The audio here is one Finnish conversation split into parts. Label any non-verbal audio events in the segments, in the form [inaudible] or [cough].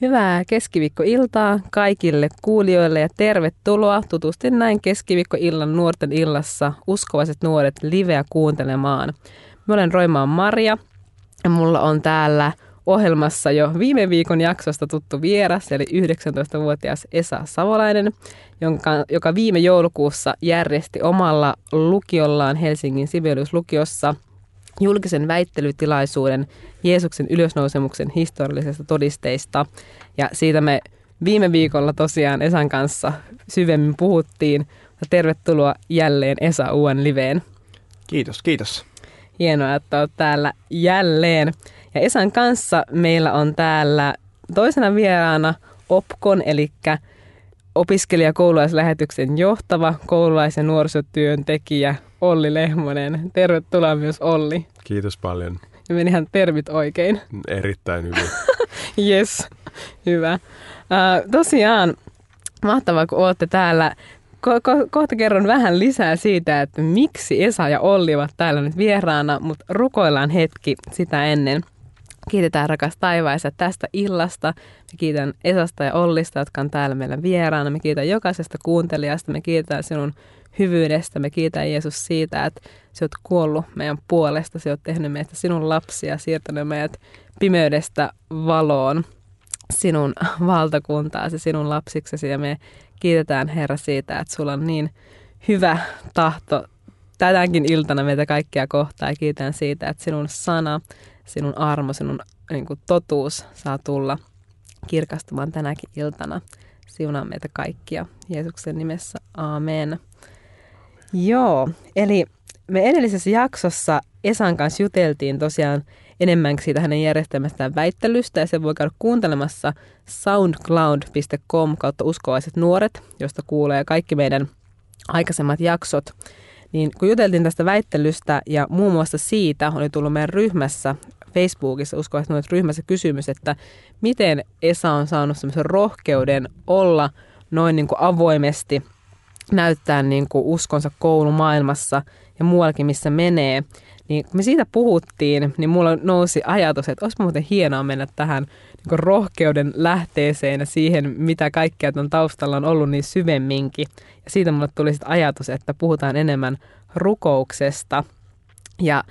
Hyvää keskiviikkoiltaa kaikille kuulijoille ja tervetuloa tutustin näin keskiviikkoillan nuorten illassa uskovaiset nuoret liveä kuuntelemaan. Mä olen Roimaan Maria ja mulla on täällä ohjelmassa jo viime viikon jaksosta tuttu vieras, eli 19-vuotias Esa Savolainen, jonka, joka viime joulukuussa järjesti omalla lukiollaan Helsingin Sibelius-lukiossa – julkisen väittelytilaisuuden Jeesuksen ylösnousemuksen historiallisesta todisteista. Ja siitä me viime viikolla tosiaan Esan kanssa syvemmin puhuttiin. Tervetuloa jälleen Esa uuden liveen. Kiitos, kiitos. Hienoa, että olet täällä jälleen. Ja Esan kanssa meillä on täällä toisena vieraana Opkon, eli opiskelijakoululaislähetyksen johtava koululais- ja nuorisotyöntekijä Olli Lehmonen. Tervetuloa myös Olli. Kiitos paljon. Ja menihän termit oikein. Erittäin hyvin. [laughs] yes, hyvä. Uh, tosiaan, mahtavaa kun olette täällä. Ko- ko- kohta kerron vähän lisää siitä, että miksi Esa ja Olli ovat täällä nyt vieraana, mutta rukoillaan hetki sitä ennen. Kiitetään rakas taivaisa tästä illasta. Me kiitän Esasta ja Ollista, jotka on täällä meillä vieraana. Me kiitän jokaisesta kuuntelijasta. Me kiitän sinun hyvyydestä. Me kiitän Jeesus siitä, että sä oot kuollut meidän puolesta. Sä oot tehnyt meistä sinun lapsia, siirtänyt meidät pimeydestä valoon sinun valtakuntaasi, sinun lapsiksesi. Ja me kiitetään Herra siitä, että sulla on niin hyvä tahto tänäkin iltana meitä kaikkia kohtaa. Ja kiitän siitä, että sinun sana, sinun armo, sinun niin kuin, totuus saa tulla kirkastumaan tänäkin iltana. Siunaa meitä kaikkia Jeesuksen nimessä. Amen. Joo, eli me edellisessä jaksossa Esan kanssa juteltiin tosiaan enemmän siitä hänen järjestämästään väittelystä ja se voi käydä kuuntelemassa soundcloud.com kautta uskovaiset nuoret, josta kuulee kaikki meidän aikaisemmat jaksot. Niin kun juteltiin tästä väittelystä ja muun muassa siitä oli tullut meidän ryhmässä, Facebookissa uskovaiset nuoret ryhmässä kysymys, että miten Esa on saanut semmoisen rohkeuden olla noin niin kuin avoimesti – näyttää niin kuin uskonsa koulumaailmassa ja muuallakin, missä menee. Niin kun me siitä puhuttiin, niin mulla nousi ajatus, että olisi muuten hienoa mennä tähän niin kuin rohkeuden lähteeseen ja siihen, mitä kaikkea tuon taustalla on ollut niin syvemminkin. Ja siitä mulle tuli sitten ajatus, että puhutaan enemmän rukouksesta. Ja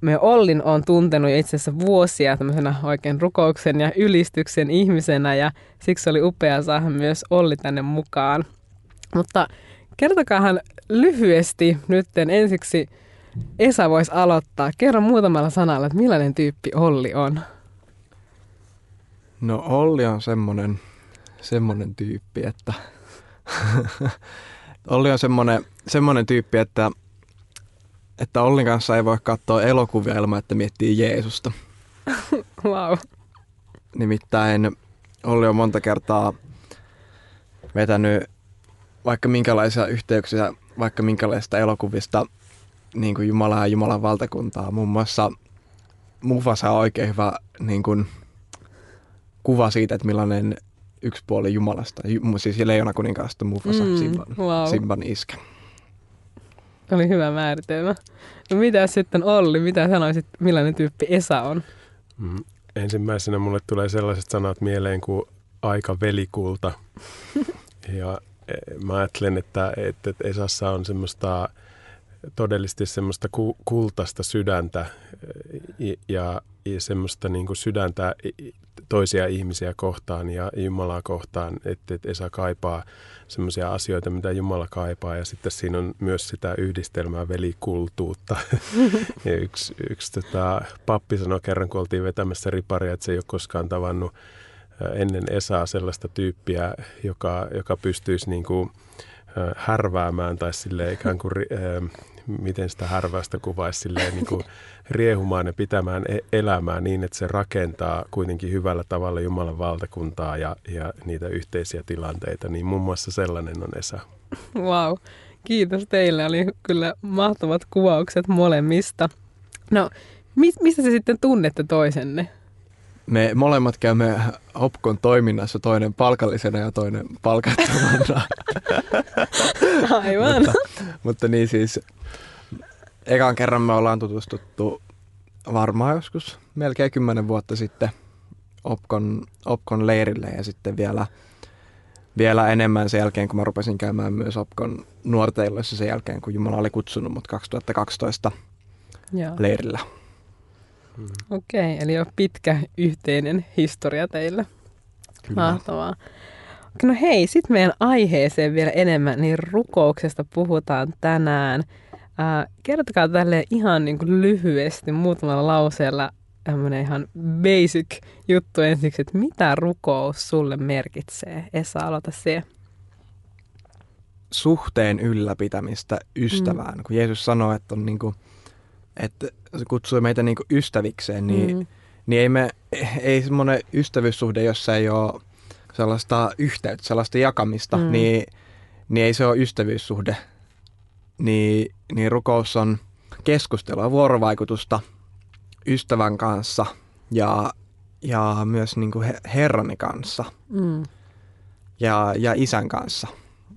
me Ollin on tuntenut itse asiassa vuosia tämmöisenä oikein rukouksen ja ylistyksen ihmisenä ja siksi oli upea saada myös Olli tänne mukaan. Mutta kertokaahan lyhyesti nytten ensiksi Esa voisi aloittaa. Kerro muutamalla sanalla, että millainen tyyppi Olli on. No Olli on semmoinen, semmoinen tyyppi, että [laughs] Olli on semmoinen, semmoinen tyyppi, että, että Ollin kanssa ei voi katsoa elokuvia ilman, että miettii Jeesusta. [laughs] wow. Nimittäin Olli on monta kertaa vetänyt vaikka minkälaisia yhteyksiä, vaikka minkälaista elokuvista niin kuin Jumalaa ja Jumalan valtakuntaa. Muun muassa Mufasa on oikein hyvä niin kuin, kuva siitä, että millainen yksi puoli Jumalasta, siis Leijona kuninkaasta Mufasa, mm, Simban, wow. Simban iskä. Oli hyvä määritelmä. No mitä sitten Olli, mitä sanoisit, millainen tyyppi Esa on? Mm, ensimmäisenä mulle tulee sellaiset sanat mieleen kuin aika velikulta. [laughs] ja mä ajattelen, että, että Esassa on semmoista todellisesti semmoista kultaista sydäntä ja, ja semmoista niin kuin sydäntä toisia ihmisiä kohtaan ja Jumalaa kohtaan, että, että Esa kaipaa semmoisia asioita, mitä Jumala kaipaa ja sitten siinä on myös sitä yhdistelmää velikultuutta. [laughs] ja yksi, yksi tota, pappi sanoi kerran, kun oltiin vetämässä riparia, että se ei ole koskaan tavannut ennen Esaa sellaista tyyppiä, joka, joka pystyisi niin kuin härväämään tai sille ikään kuin, miten sitä härvästä kuvaisi, silleen niin kuin [laughs] riehumaan ja pitämään e-, elämää niin, että se rakentaa kuitenkin hyvällä tavalla Jumalan valtakuntaa ja, ja niitä yhteisiä tilanteita. Niin muun muassa sellainen on Esa. Wow, kiitos teille. Oli kyllä mahtavat kuvaukset molemmista. No, mistä se sitten tunnette toisenne? Me molemmat käymme Hopkon toiminnassa, toinen palkallisena ja toinen palkattomana. [laughs] Aivan. mutta, mutta niin siis, ekan kerran me ollaan tutustuttu varmaan joskus melkein kymmenen vuotta sitten. Opkon, Opkon leirille ja sitten vielä, vielä enemmän sen jälkeen, kun mä rupesin käymään myös Opkon nuorteilloissa sen jälkeen, kun Jumala oli kutsunut mut 2012 Joo. leirillä. Okei, eli on pitkä yhteinen historia teillä. Kyllä. Mahtavaa. No hei, sitten meidän aiheeseen vielä enemmän, niin rukouksesta puhutaan tänään. Äh, kertokaa tälle ihan niin kuin lyhyesti muutamalla lauseella tämmöinen ihan basic juttu ensiksi, että mitä rukous sulle merkitsee? Esa, aloita se. Suhteen ylläpitämistä ystävään. Mm. Kun Jeesus sanoi, että, on niinku, että se kutsui meitä niinku ystävikseen, niin, mm. niin ei, me, ei semmoinen ystävyyssuhde, jossa ei ole sellaista yhteyttä, sellaista jakamista, mm. niin, niin ei se ole ystävyyssuhde. Niin, niin rukous on keskustelua, vuorovaikutusta ystävän kanssa ja, ja myös niin kuin herrani kanssa Mm. ja, ja isän kanssa.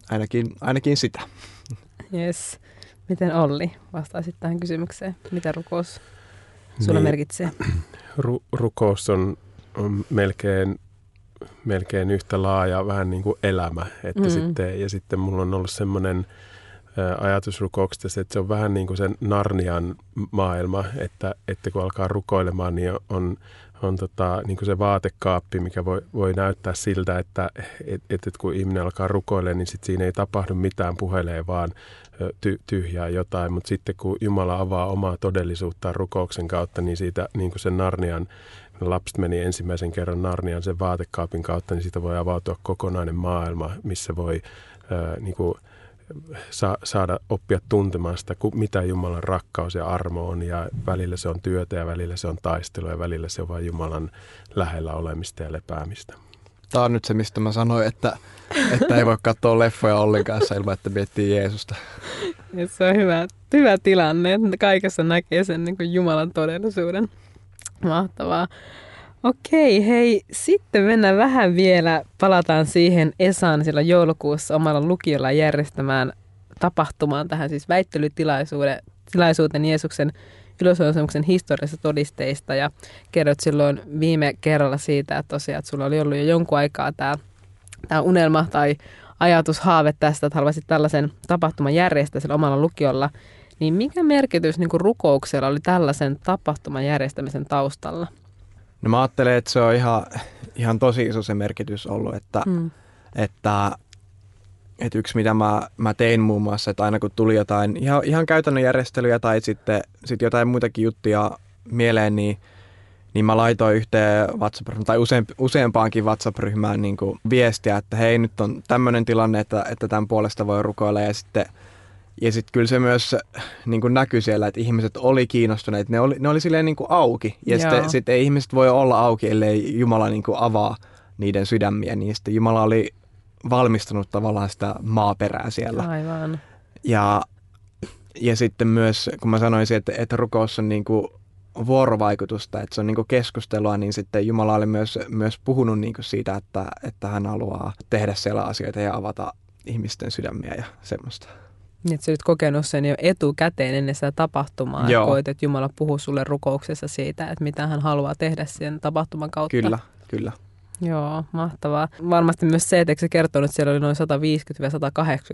Ainakin, ainakin sitä. Yes. Miten Olli vastaisit tähän kysymykseen? Mitä rukous sulle Niin. merkitsee? Ru- rukous on, on melkein, melkein yhtä laaja vähän niin kuin elämä. Että Mm. sitten, ja sitten mulla on ollut semmoinen ajatus rukouksesta, että se on vähän niin kuin sen Narnian maailma, että, että kun alkaa rukoilemaan, niin on, on tota, niin kuin se vaatekaappi, mikä voi, voi näyttää siltä, että et, et, et kun ihminen alkaa rukoilemaan, niin sit siinä ei tapahdu mitään, puhelee vaan ty, tyhjää jotain, mutta sitten kun Jumala avaa omaa todellisuuttaan rukouksen kautta, niin siitä niin kuin sen Narnian, lapset meni ensimmäisen kerran Narnian sen vaatekaapin kautta, niin siitä voi avautua kokonainen maailma, missä voi ö, niin kuin, sa, saada oppia tuntemaan sitä, ku- mitä Jumalan rakkaus ja armo on. Ja välillä se on työtä ja välillä se on taistelua ja välillä se on vain Jumalan lähellä olemista ja lepäämistä. Tämä on nyt se, mistä mä sanoin, että, että ei voi katsoa leffoja Ollin kanssa ilman, että miettii Jeesusta. Ja se on hyvä, hyvä tilanne, että kaikessa näkee sen niin kuin Jumalan todellisuuden. Mahtavaa. Okei, hei, sitten mennään vähän vielä, palataan siihen Esan sillä joulukuussa omalla lukiolla järjestämään tapahtumaan tähän siis väittelytilaisuuden tilaisuuteen Jeesuksen ylösnousemuksen historiallisista todisteista. Ja kerroit silloin viime kerralla siitä, että tosiaan että sulla oli ollut jo jonkun aikaa tämä, tämä unelma tai ajatus, haave tästä, että haluaisit tällaisen tapahtuman järjestää sillä omalla lukiolla, niin mikä merkitys niin rukouksella oli tällaisen tapahtuman järjestämisen taustalla? No mä ajattelen, että se on ihan, ihan tosi iso se merkitys ollut, että, Mm. että, että yksi mitä mä, mä tein muun muassa, että aina kun tuli jotain ihan, ihan käytännön järjestelyjä tai sitten sit jotain muitakin juttuja mieleen, niin, niin mä laitoin yhteen WhatsApp tai useamp, useampaankin WhatsApp-ryhmään niin kuin viestiä, että hei nyt on tämmöinen tilanne, että, että tämän puolesta voi rukoilla ja sitten ja sitten kyllä se myös niin kuin näkyi siellä, että ihmiset oli kiinnostuneet, ne oli, ne oli silleen niin kuin auki. Ja sitten sit ei ihmiset voi olla auki, ellei Jumala niin kuin avaa niiden sydämiä. Niin sitten Jumala oli valmistanut tavallaan sitä maaperää siellä. Aivan. Ja, ja sitten myös, kun mä sanoisin, että, että rukous on niin kuin vuorovaikutusta, että se on niin kuin keskustelua, niin sitten Jumala oli myös, myös puhunut niin kuin siitä, että, että hän haluaa tehdä siellä asioita ja avata ihmisten sydämiä ja semmoista. Niin, että sä olit kokenut sen jo etukäteen ennen sitä tapahtumaa. Joo. Että koit, että Jumala puhuu sulle rukouksessa siitä, että mitä hän haluaa tehdä sen tapahtuman kautta. Kyllä, kyllä. Joo, mahtavaa. Varmasti myös se, että se kertonut, että siellä oli noin 150-180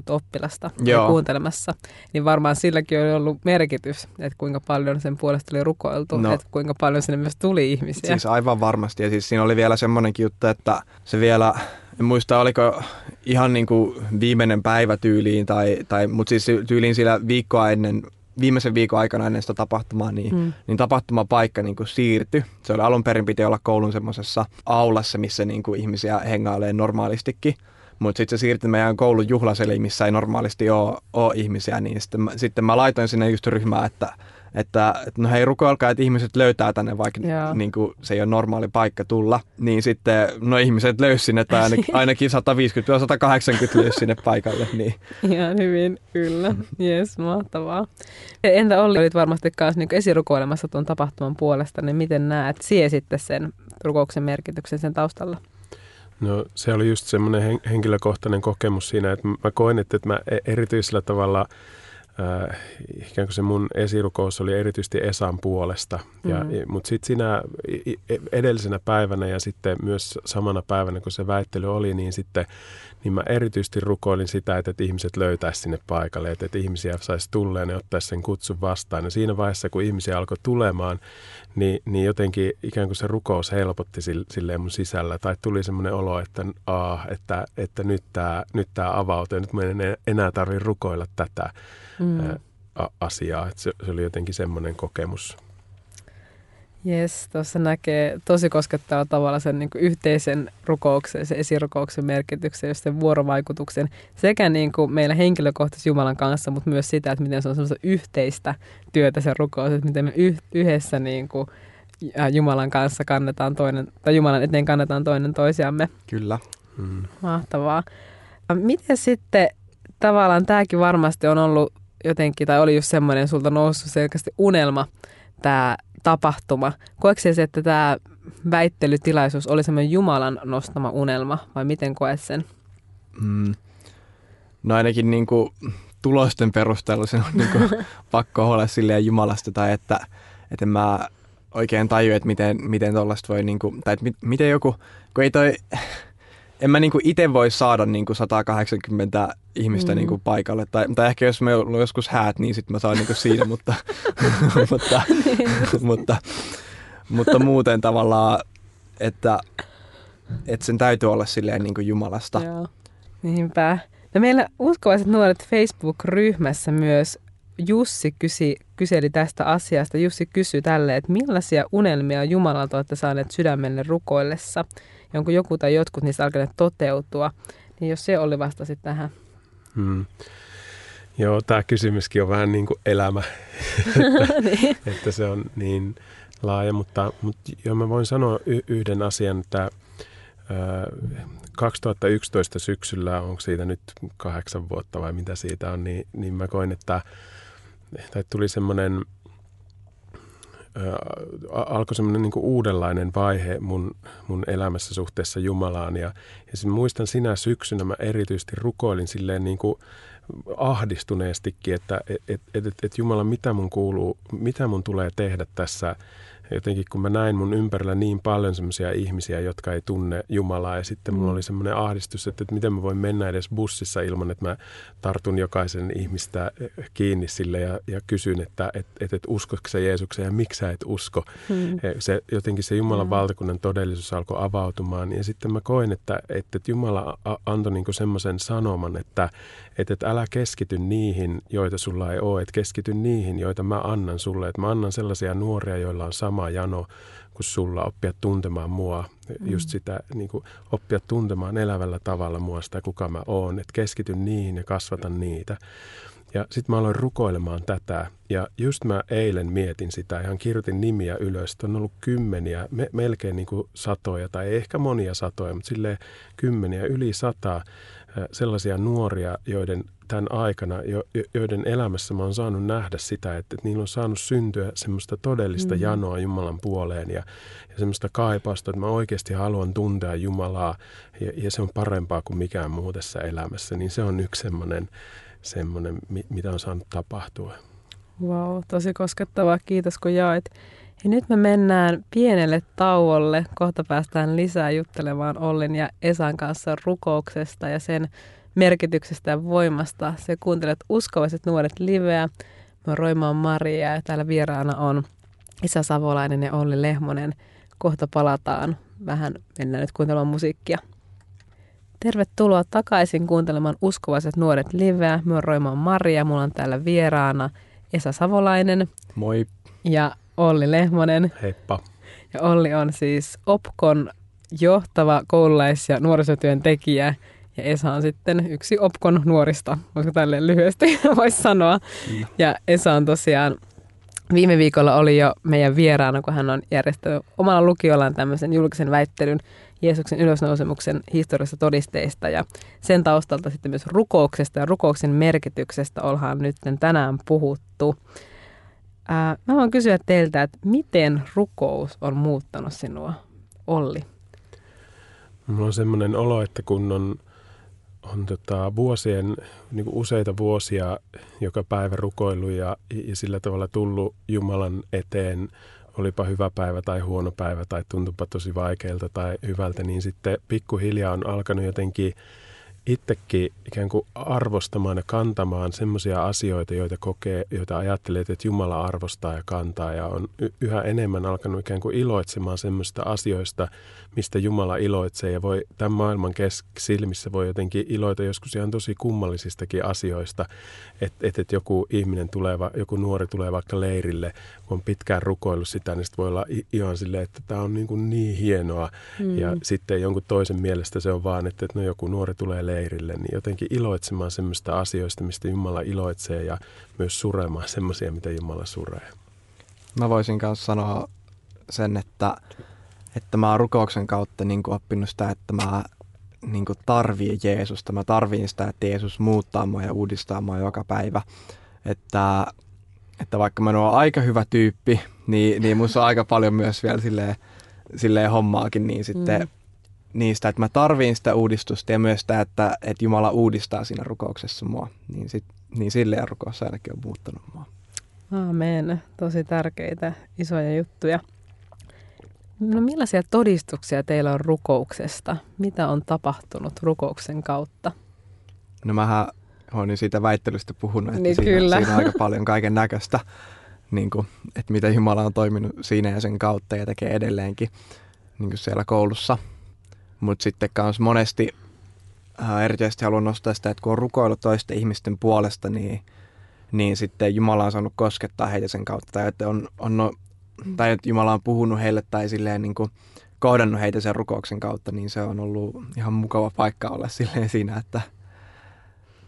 oppilasta Joo. kuuntelemassa. Niin varmaan silläkin oli ollut merkitys, että kuinka paljon sen puolesta oli rukoiltu, No. että kuinka paljon sinne myös tuli ihmisiä. Siis aivan varmasti. Ja siis siinä oli vielä semmoinenkin juttu, että se vielä, en muista oliko ihan niin kuin viimeinen päivä tyyliin, tai, tai, mutta siis tyyliin sillä viikkoa ennen, viimeisen viikon aikana ennen sitä tapahtumaa, niin, Mm. niin tapahtumapaikka niin kuin siirtyi. Se oli alun perin piti olla koulun semmoisessa aulassa, missä niin kuin ihmisiä hengailee normaalistikin. Mutta sitten se siirtyi meidän koulun juhlaseliin, missä ei normaalisti ole, ole ihmisiä, niin sitten mä, sitten mä laitoin sinne just ryhmään, että, että, että no hei rukoilkaa, että ihmiset löytää tänne, vaikka Joo. niin kuin, se ei ole normaali paikka tulla. Niin sitten no ihmiset löysi sinne, tai ainakin, [laughs] ainakin 150-180 löysi sinne paikalle. Niin. Ihan hyvin, kyllä. Jes, mahtavaa. Entä Olli, olit varmasti myös niin esirukoilemassa tuon tapahtuman puolesta, niin miten näet sie sitten sen rukouksen merkityksen sen taustalla? No se oli just semmoinen hen- henkilökohtainen kokemus siinä, että mä koin, että, että mä e- erityisellä tavalla äh, ikään kuin se mun esirukous oli erityisesti Esan puolesta. Ja, mm. Mutta sitten siinä edellisenä päivänä ja sitten myös samana päivänä, kun se väittely oli, niin sitten niin mä erityisesti rukoilin sitä, että, että ihmiset löytäisi sinne paikalle, että, että ihmisiä saisi tulleen ja ottaisi sen kutsun vastaan. Ja siinä vaiheessa, kun ihmisiä alkoi tulemaan, niin, niin jotenkin ikään kuin se rukous helpotti silleen mun sisällä. Tai tuli semmoinen olo, että, aa, että, että nyt tämä nyt tää avautuu nyt mä en enää tarvitse rukoilla tätä mm. asiaa. Että se, se oli jotenkin semmoinen kokemus. Jes, tuossa näkee tosi koskettava tavalla sen niin kuin yhteisen rukouksen, sen esirukouksen merkityksen ja sen vuorovaikutuksen sekä niin kuin meillä henkilökohtaisesti Jumalan kanssa, mutta myös sitä, että miten se on semmoista yhteistä työtä se rukous, että miten me yhdessä niin kuin Jumalan kanssa kannetaan toinen, tai Jumalan eteen kannetaan toinen toisiamme. Kyllä. Hmm. Mahtavaa. Miten sitten tavallaan tämäkin varmasti on ollut jotenkin, tai oli just semmoinen sulta noussut selkeästi unelma, tämä tapahtuma. Koetko se, että tämä väittelytilaisuus oli semmoinen Jumalan nostama unelma, vai miten koet sen? Mm. No ainakin niin kuin tulosten perusteella se on niin kuin [laughs] pakko olla silleen Jumalasta, tai että, että mä oikein tajua, että miten, miten tuollaista voi, niin kuin, tai että miten joku, kun ei toi, en mä niinku itse voi saada niinku 180 ihmistä mm. niinku paikalle. Tai, tai ehkä jos me on joskus häät, niin sitten mä saan niinku siinä, [laughs] mutta, [laughs] mutta, mutta, mutta muuten tavallaan, että, että sen täytyy olla silleen niinku Jumalasta. Joo, niinpä. No meillä uskovaiset nuoret Facebook-ryhmässä myös Jussi kysi, kyseli tästä asiasta. Jussi kysyi tälle, että millaisia unelmia Jumalalta olette saaneet sydämenne rukoillessa – ja onko joku tai jotkut niistä alkaneet toteutua, niin jos se oli vastasi tähän. Hmm. Joo, tämä kysymyskin on vähän niin kuin elämä, [laughs] että, niin. että se on niin laaja, mutta, mutta jo mä voin sanoa y- yhden asian, että 2011 syksyllä, onko siitä nyt kahdeksan vuotta vai mitä siitä on, niin, niin mä koin, että, että tuli semmoinen alkoi semmoinen niin uudenlainen vaihe mun, mun elämässä suhteessa Jumalaan. Ja, ja sen muistan sinä syksynä mä erityisesti rukoilin silleen niin kuin ahdistuneestikin, että et, et, et, et Jumala, mitä mun kuuluu, mitä mun tulee tehdä tässä – jotenkin kun mä näin mun ympärillä niin paljon semmoisia ihmisiä, jotka ei tunne Jumalaa ja sitten mulla mm. oli semmoinen ahdistus, että, että miten mä voin mennä edes bussissa ilman, että mä tartun jokaisen ihmistä kiinni sille ja, ja kysyn, että et, et, et uskotko sä Jeesukseen ja miksi sä et usko. Mm. Se, jotenkin se Jumalan mm. valtakunnan todellisuus alkoi avautumaan ja sitten mä koin, että, että, että Jumala antoi niin semmoisen sanoman, että, että, että älä keskity niihin, joita sulla ei ole, että keskity niihin, joita mä annan sulle. Että mä annan sellaisia nuoria, joilla on sama jano kuin sulla, oppia tuntemaan mua, mm. just sitä niin kuin, oppia tuntemaan elävällä tavalla mua sitä, kuka mä oon. Että keskity niihin ja kasvata niitä. Ja sitten mä aloin rukoilemaan tätä ja just mä eilen mietin sitä, ihan kirjoitin nimiä ylös. On ollut kymmeniä, me, melkein niin kuin satoja tai ehkä monia satoja, mutta silleen kymmeniä, yli sata sellaisia nuoria, joiden tämän aikana, jo, joiden elämässä mä oon saanut nähdä sitä, että, että niillä on saanut syntyä semmoista todellista mm. janoa Jumalan puoleen ja, ja semmoista kaipausta, että mä oikeasti haluan tuntea Jumalaa ja, ja se on parempaa kuin mikään muu tässä elämässä. Niin se on yksi semmoinen, semmoinen mitä on saanut tapahtua. Wow, tosi koskettavaa. Kiitos kun jaoit. Ja nyt me mennään pienelle tauolle. Kohta päästään lisää juttelemaan Ollin ja Esan kanssa rukouksesta ja sen merkityksestä ja voimasta. Se kuuntelet uskovaiset nuoret liveä. Mä Roima on Maria ja täällä vieraana on Isä Savolainen ja Olli Lehmonen. Kohta palataan. Vähän mennään nyt kuuntelemaan musiikkia. Tervetuloa takaisin kuuntelemaan Uskovaiset nuoret liveä. Mä Roima on Maria. Mulla on täällä vieraana Esa Savolainen. Moi. Ja Olli Lehmonen. Heippa. Ja Olli on siis OPKon johtava koululais- ja nuorisotyöntekijä. Ja Esa on sitten yksi OPKon nuorista, voisiko tälleen lyhyesti [laughs] voisi sanoa. Mm. Ja Esa on tosiaan, viime viikolla oli jo meidän vieraana, kun hän on järjestänyt omalla lukiollaan tämmöisen julkisen väittelyn Jeesuksen ylösnousemuksen historiasta todisteista ja sen taustalta sitten myös rukouksesta ja rukouksen merkityksestä ollaan nyt tänään puhuttu. Ää, mä voin kysyä teiltä, että miten rukous on muuttanut sinua, Olli? Mulla on semmoinen olo, että kun on, on tota vuosien, niin kuin useita vuosia joka päivä rukoillut ja, ja sillä tavalla tullut Jumalan eteen, olipa hyvä päivä tai huono päivä tai tuntupa tosi vaikealta tai hyvältä, niin sitten pikkuhiljaa on alkanut jotenkin – itsekin ikään kuin arvostamaan ja kantamaan semmoisia asioita, joita kokee, joita ajattelee, että Jumala arvostaa ja kantaa ja on yhä enemmän alkanut ikään kuin iloitsemaan semmoista asioista, mistä Jumala iloitsee. Ja voi tämän maailman kes- silmissä voi jotenkin iloita joskus ihan tosi kummallisistakin asioista, että et, et joku ihminen tulee, joku nuori tulee vaikka leirille, kun on pitkään rukoillut sitä, niin voi olla ihan silleen, että tämä on niin, kuin niin hienoa. Mm. ja sitten jonkun toisen mielestä se on vaan, että, että no joku nuori tulee leirille, niin jotenkin iloitsemaan semmoista asioista, mistä Jumala iloitsee ja myös suremaan semmoisia, mitä Jumala suree. Mä voisin myös sanoa sen, että, että mä oon rukouksen kautta niin kuin oppinut sitä, että mä niin kuin tarviin Jeesusta. Mä tarviin sitä, että Jeesus muuttaa mua ja uudistaa mua joka päivä. Että, että vaikka mä oon aika hyvä tyyppi, niin, niin musta on aika paljon myös vielä silleen, silleen hommaakin, niin sitten mm niistä, että mä tarviin sitä uudistusta ja myös sitä, että, että Jumala uudistaa siinä rukouksessa mua. Niin, sit, niin silleen rukous ainakin on muuttanut mua. Aamen. Tosi tärkeitä, isoja juttuja. No millaisia todistuksia teillä on rukouksesta? Mitä on tapahtunut rukouksen kautta? No mähän olen siitä väittelystä puhunut, että niin siinä, kyllä. siinä on aika paljon kaiken näköistä, niin kuin, että mitä Jumala on toiminut siinä ja sen kautta ja tekee edelleenkin niin kuin siellä koulussa – mutta sitten myös monesti äh, erityisesti haluan nostaa sitä, että kun on rukoillut toisten ihmisten puolesta, niin, niin sitten Jumala on saanut koskettaa heitä sen kautta. Tai että, on, on no, tai että Jumala on puhunut heille tai silleen niin kuin kohdannut heitä sen rukouksen kautta, niin se on ollut ihan mukava paikka olla [laughs] silleen siinä, että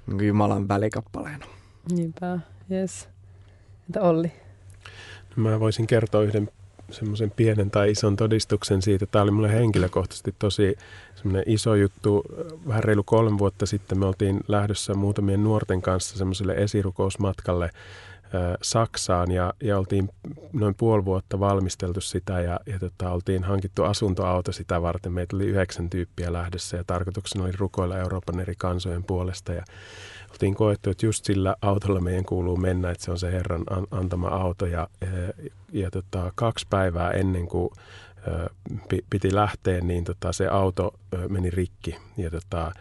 niin kuin Jumalan välikappaleena. Niinpä, yes. Entä Olli? Mä voisin kertoa yhden semmoisen pienen tai ison todistuksen siitä. Tämä oli mulle henkilökohtaisesti tosi semmoinen iso juttu. Vähän reilu kolme vuotta sitten me oltiin lähdössä muutamien nuorten kanssa semmoiselle esirukousmatkalle Saksaan ja, ja oltiin noin puoli vuotta valmisteltu sitä ja, ja tota, oltiin hankittu asuntoauto sitä varten. Meitä oli yhdeksän tyyppiä lähdössä ja tarkoituksena oli rukoilla Euroopan eri kansojen puolesta ja oltiin koettu, että just sillä autolla meidän kuuluu mennä, että se on se Herran antama auto. Ja, ja, ja tota, kaksi päivää ennen kuin piti lähteä, niin tota, se auto meni rikki. Ja tota,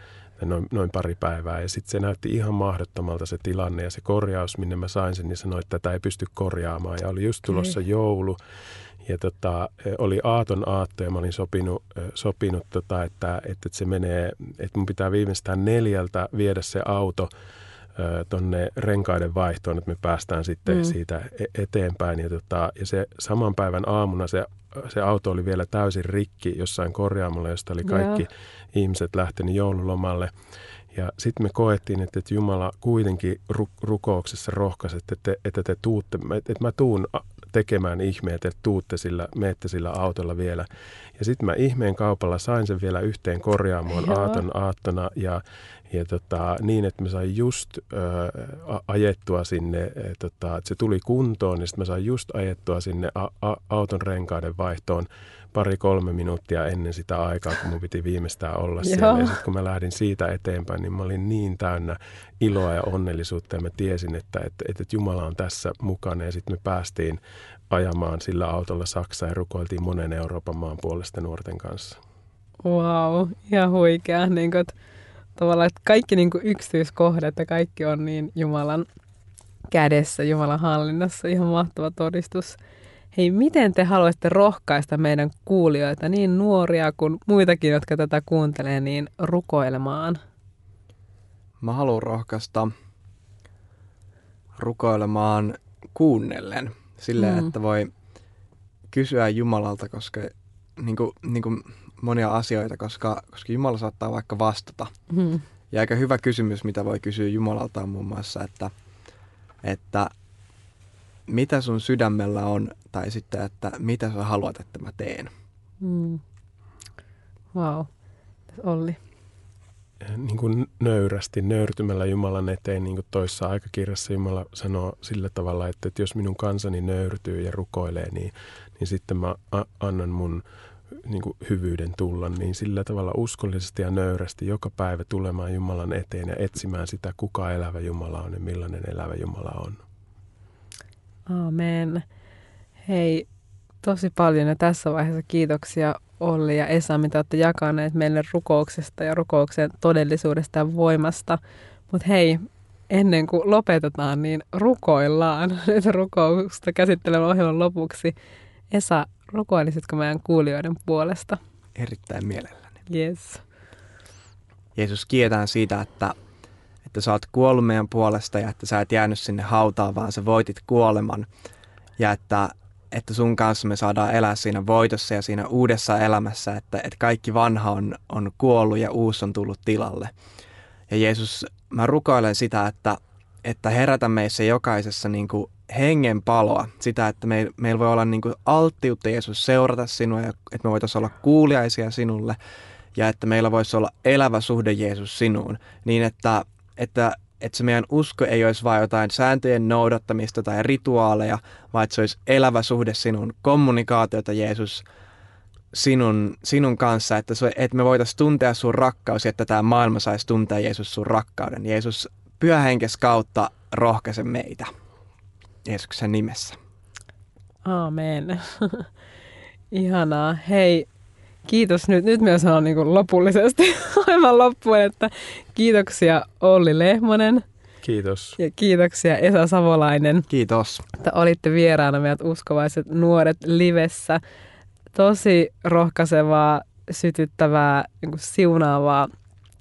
noin, noin pari päivää. Ja sitten se näytti ihan mahdottomalta se tilanne ja se korjaus, minne mä sain sen, niin sanoi, että tätä ei pysty korjaamaan. Ja oli just tulossa okay. joulu ja tota, oli aaton aatto ja mä olin sopinut, sopinut tota, että, että se menee, että mun pitää viimeistään neljältä viedä se auto tonne renkaiden vaihtoon, että me päästään sitten mm. siitä e-, eteenpäin. Ja, tota, ja se saman päivän aamuna se, se auto oli vielä täysin rikki jossain korjaamolla, josta oli kaikki yeah. ihmiset lähtenyt joululomalle. Ja sitten me koettiin, että, että Jumala kuitenkin ru- rukouksessa rohkaisi, että, että, että te tuutte, että mä tuun tekemään ihmeet, että tuutte sillä, meette sillä autolla vielä. Ja sitten mä ihmeen kaupalla sain sen vielä yhteen korjaamoon Joo. aaton aattona ja, ja tota, niin, että mä sain just ö, ajettua sinne, e, tota, että se tuli kuntoon, niin sitten mä sain just ajettua sinne a, a, auton renkaiden vaihtoon pari-kolme minuuttia ennen sitä aikaa, kun mun piti viimeistään olla siellä. Joo. Ja sitten kun mä lähdin siitä eteenpäin, niin mä olin niin täynnä iloa ja onnellisuutta ja mä tiesin, että, että, että Jumala on tässä mukana. Ja sitten me päästiin ajamaan sillä autolla Saksaan ja rukoiltiin monen Euroopan maan puolesta nuorten kanssa. Wow, ihan huikea. Niin että tavallaan, että kaikki niin kuin yksityiskohdat ja kaikki on niin Jumalan kädessä, Jumalan hallinnassa. Ihan mahtava todistus. Hei, miten te haluaisitte rohkaista meidän kuulijoita, niin nuoria kuin muitakin, jotka tätä kuuntelee, niin rukoilemaan? Mä haluan rohkaista rukoilemaan kuunnellen. Silleen, mm. että voi kysyä Jumalalta, koska niin kuin, niin kuin monia asioita, koska, koska Jumala saattaa vaikka vastata. Mm. Ja aika hyvä kysymys, mitä voi kysyä Jumalalta on muun muassa, että, että mitä sun sydämellä on, tai sitten, että mitä sä haluat, että mä teen. Mm. Wow. Olli. Niin kuin nöyrästi, nöyrtymällä Jumalan eteen, niin kuin toissa aikakirjassa Jumala sanoo sillä tavalla, että, että jos minun kansani nöyrtyy ja rukoilee, niin, niin sitten mä annan mun niin kuin hyvyyden tulla, niin sillä tavalla uskollisesti ja nöyrästi joka päivä tulemaan Jumalan eteen ja etsimään sitä, kuka elävä Jumala on ja millainen elävä Jumala on. Amen. Hei, tosi paljon ja tässä vaiheessa kiitoksia Olli ja Esa, mitä olette jakaneet meille rukouksesta ja rukouksen todellisuudesta ja voimasta. Mutta hei, ennen kuin lopetetaan, niin rukoillaan [laughs] nyt rukousta käsittelevän ohjelman lopuksi. Esa, rukoilisitko meidän kuulijoiden puolesta? Erittäin mielelläni. Yes. Jeesus, kietään siitä, että, että sä oot kuollut meidän puolesta ja että sä et jäänyt sinne hautaan, vaan sä voitit kuoleman. Ja että, että sun kanssa me saadaan elää siinä voitossa ja siinä uudessa elämässä, että, että kaikki vanha on, on kuollut ja uusi on tullut tilalle. Ja Jeesus, mä rukoilen sitä, että, että herätä meissä jokaisessa niin kuin hengen paloa, sitä, että meillä meil voi olla niin kuin alttiutta Jeesus seurata sinua ja että me voitaisiin olla kuuliaisia sinulle ja että meillä voisi olla elävä suhde Jeesus sinuun, niin että, että, että se meidän usko ei olisi vain jotain sääntöjen noudattamista tai rituaaleja, vaan että se olisi elävä suhde sinun, kommunikaatiota Jeesus sinun, sinun kanssa, että, se, että me voitaisiin tuntea sun rakkaus, että tämä maailma saisi tuntea Jeesus sun rakkauden. Jeesus pyhähenkes kautta rohkaise meitä. Jeesuksen nimessä. Aamen. [laughs] Ihanaa. Hei, kiitos nyt. Nyt myös sanon niin lopullisesti [laughs] aivan loppuun, että kiitoksia Olli Lehmonen. Kiitos. Ja kiitoksia Esa Savolainen. Kiitos. Että olitte vieraana meidät uskovaiset nuoret livessä. Tosi rohkaisevaa, sytyttävää, niin siunaavaa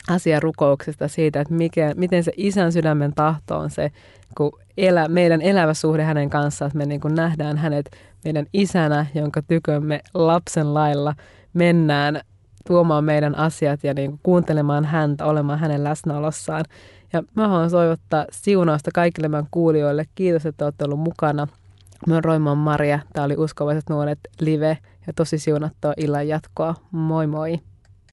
asiarukouksesta siitä, että mikä, miten se isän sydämen tahto on se, kun elä, meidän elävä suhde hänen kanssaan, että me niin kuin nähdään hänet meidän isänä, jonka tykömme lapsen lailla mennään tuomaan meidän asiat ja niin kuin kuuntelemaan häntä, olemaan hänen läsnäolossaan. Ja mä haluan soivottaa siunausta kaikille meidän kuulijoille. Kiitos, että olette ollut mukana. Mä oon Roiman Maria. Tämä oli Uskovaiset nuoret live ja tosi siunattua illan jatkoa. Moi moi!